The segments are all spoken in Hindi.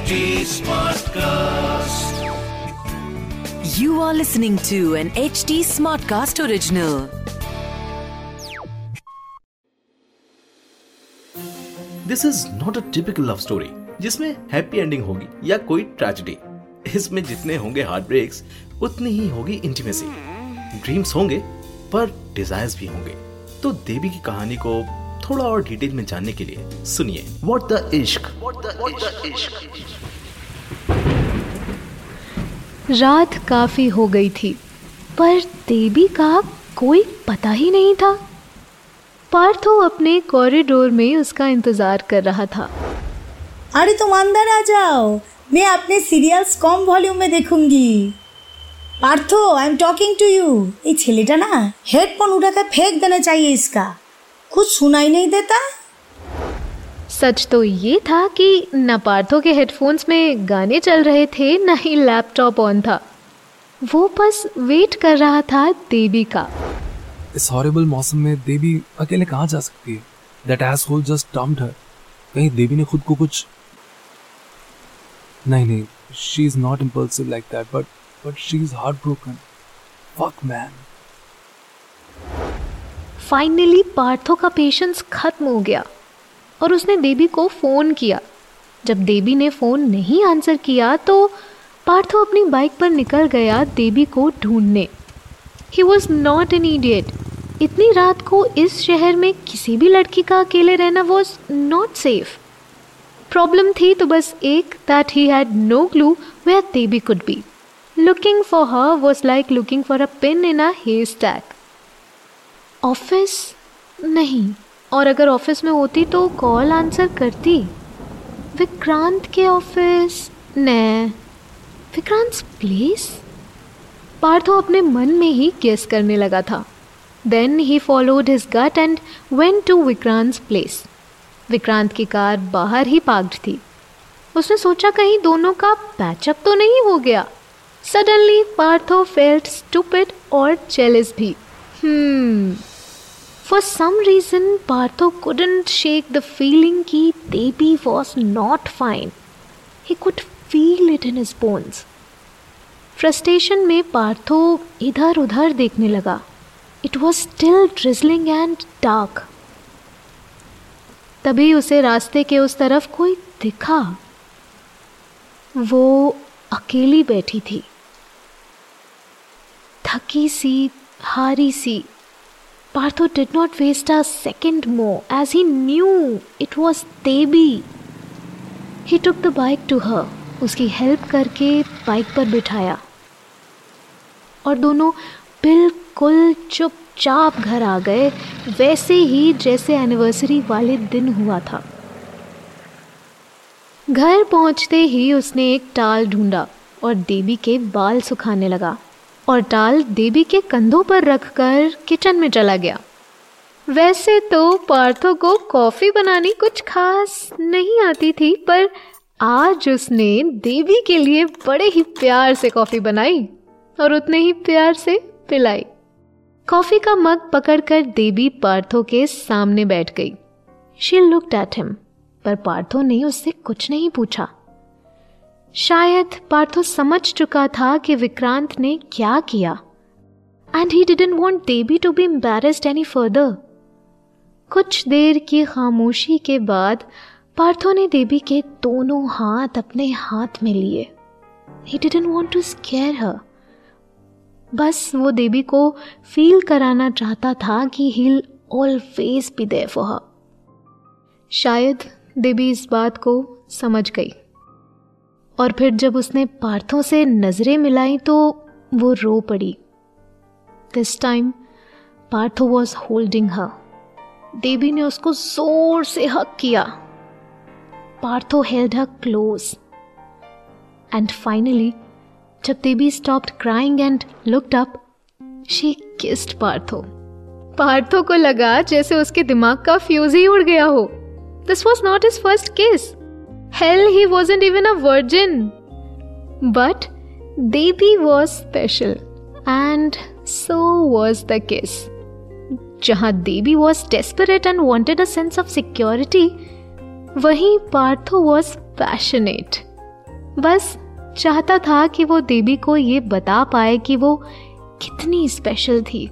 HD Smartcast. You are listening to an HD Smartcast original. This is not a typical love story जिसमें हैप्पी एंडिंग होगी या कोई ट्रेजेडी इसमें जितने होंगे हार्ट ब्रेक्स उतनी ही होगी इंटीमेसी ड्रीम्स होंगे पर डिजायर्स भी होंगे तो देवी की कहानी को थोड़ा और डिटेल में जानने के लिए सुनिए। वॉट द इश्क रात काफ़ी हो गई थी पर देवी का कोई पता ही नहीं था। पार्थो तो अपने कॉरिडोर में उसका इंतज़ार कर रहा था। अरे तुम अंदर आ जाओ मैं अपने सीरियल्स कम वॉल्यूम में देखूँगी। Partho I am talking to you ये छेलेटा ना हेडफोन उठाकर फेंक देना चाहिए इसका। कुछ सुनाई नहीं देता? सच तो ये था कि न पार्थो के हेडफोन्स में गाने चल रहे थे न ही लैपटॉप ऑन था। वो बस वेट कर रहा था देवी का। इस हॉरिबल मौसम में देवी अकेले कहाँ जा सकती है? That asshole just dumped her कहीं देवी ने खुद को कुछ नहीं नहीं she is not impulsive like that but but she is heart broken fuck man finally Partho का पेशेंस खत्म हो गया और उसने देवी को फ़ोन किया। जब देवी ने फ़ोन नहीं आंसर किया तो पार्थो अपनी बाइक पर निकल गया देवी को ढूँढने। He was not an idiot इतनी रात को इस शहर में किसी भी लड़की का अकेले रहना वॉज़ नॉट सेफ़ प्रॉब्लम थी तो बस एक that he had no clue where Devi could be looking for her was like looking for a pin in a haystack office नहीं। और अगर ऑफ़िस में होती तो कॉल आंसर करती। विक्रांत के ऑफ़िस? न विक्रांत प्लेस पार्थो अपने मन में ही गेस करने लगा था। Then he followed his gut and went to Vikrant place Vikrant की कार बाहर ही पार्क्ड थी। उसने सोचा कहीं दोनों का पैचअप तो नहीं हो गया। सडनली पार्थो फेल्ट स्टूपिड और जेलिस भी। हम्म। For some reason Partho couldn't shake the feeling की Debi was not fine he could feel it in his bones frustration में पार्थो इधर उधर देखने लगा. It was still drizzling and dark तभी उसे रास्ते के उस तरफ़ कोई दिखा. वो अकेली बैठी थी. थकी सी, हारी सी Partho did not waste a second more as he knew it was Devi. He took the bike to her, उसकी हेल्प करके बाइक पर बिठाया और दोनों बिल्कुल चुपचाप घर आ गए वैसे ही जैसे एनिवर्सरी वाले दिन हुआ था घर पहुँचते ही उसने एक टाल ढूंढा और देवी के बाल सुखाने लगा और टाल देवी के कंधों पर रखकर किचन में चला गया। वैसे तो पार्थो को कॉफ़ी बनानी कुछ खास नहीं आती थी, पर आज उसने देवी के लिए बड़े ही प्यार से कॉफ़ी बनाई और उतने ही प्यार से पिलाई। कॉफ़ी का मग पकड़कर देवी पार्थो के सामने बैठ गई। शी लुकड एट हिम, पर पार्थो ने उससे कुछ नहीं पूछा। शायद पार्थो समझ चुका था कि विक्रांत ने क्या किया। And he didn't want Devi to be embarrassed any further कुछ देर की खामोशी के बाद पार्थो ने देवी के दोनों हाथ अपने हाथ में लिए। He didn't want to scare her बस वो देवी को फील कराना चाहता था कि he always be there for her शायद देवी इस बात को समझ गई। और फिर जब उसने पार्थों से नज़रें मिलाई तो वो रो पड़ी। This time Partho was holding her Devi ने उसको ज़ोर से हक किया। Partho held her close and finally जब Devi stopped crying and looked up she kissed Partho. Partho को लगा जैसे उसके दिमाग का फ्यूज ही उड़ गया हो। This was not is first kiss Hell, he wasn't even a virgin. But Devi was special, and so was the kiss. जहाँ Devi was desperate and wanted a sense of security वहीं पार्थो वॉज़ पैशनेट बस चाहता था कि वो देवी को ये बता पाए कि वो कितनी स्पेशल थी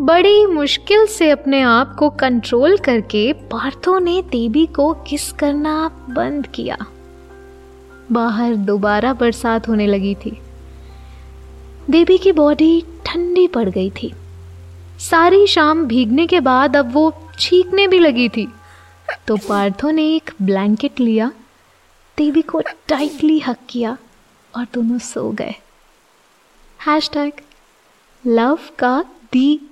बड़ी मुश्किल से अपने आप को कंट्रोल करके पार्थो ने देवी को किस करना बंद किया। बाहर दोबारा बरसात होने लगी थी। देवी की बॉडी ठंडी पड़ गई थी। सारी शाम भीगने के बाद अब वो छींकने भी लगी थी। तो पार्थो ने एक ब्लैंकेट लिया, देवी को टाइटली हक किया और दोनों सो गए। हैश टैग लव का दी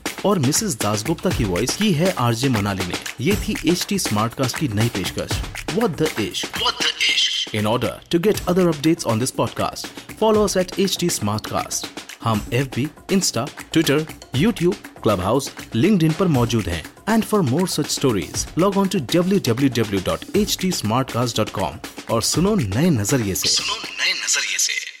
और मिसेस दासगुप्ता की वॉइस की है आरजे मनाली ने ये थी एच टी स्मार्ट कास्ट की नई पेशकश। In order to get other updates on this podcast follow us at H T Smartcast हम F B Insta Twitter YouTube Clubhouse LinkedIn पर मौजूद हैं। And for more such stories log on to W W W dot H T Smartcast dot com और सुनो नए नज़रिए से। सुनो नए नज़रिए से।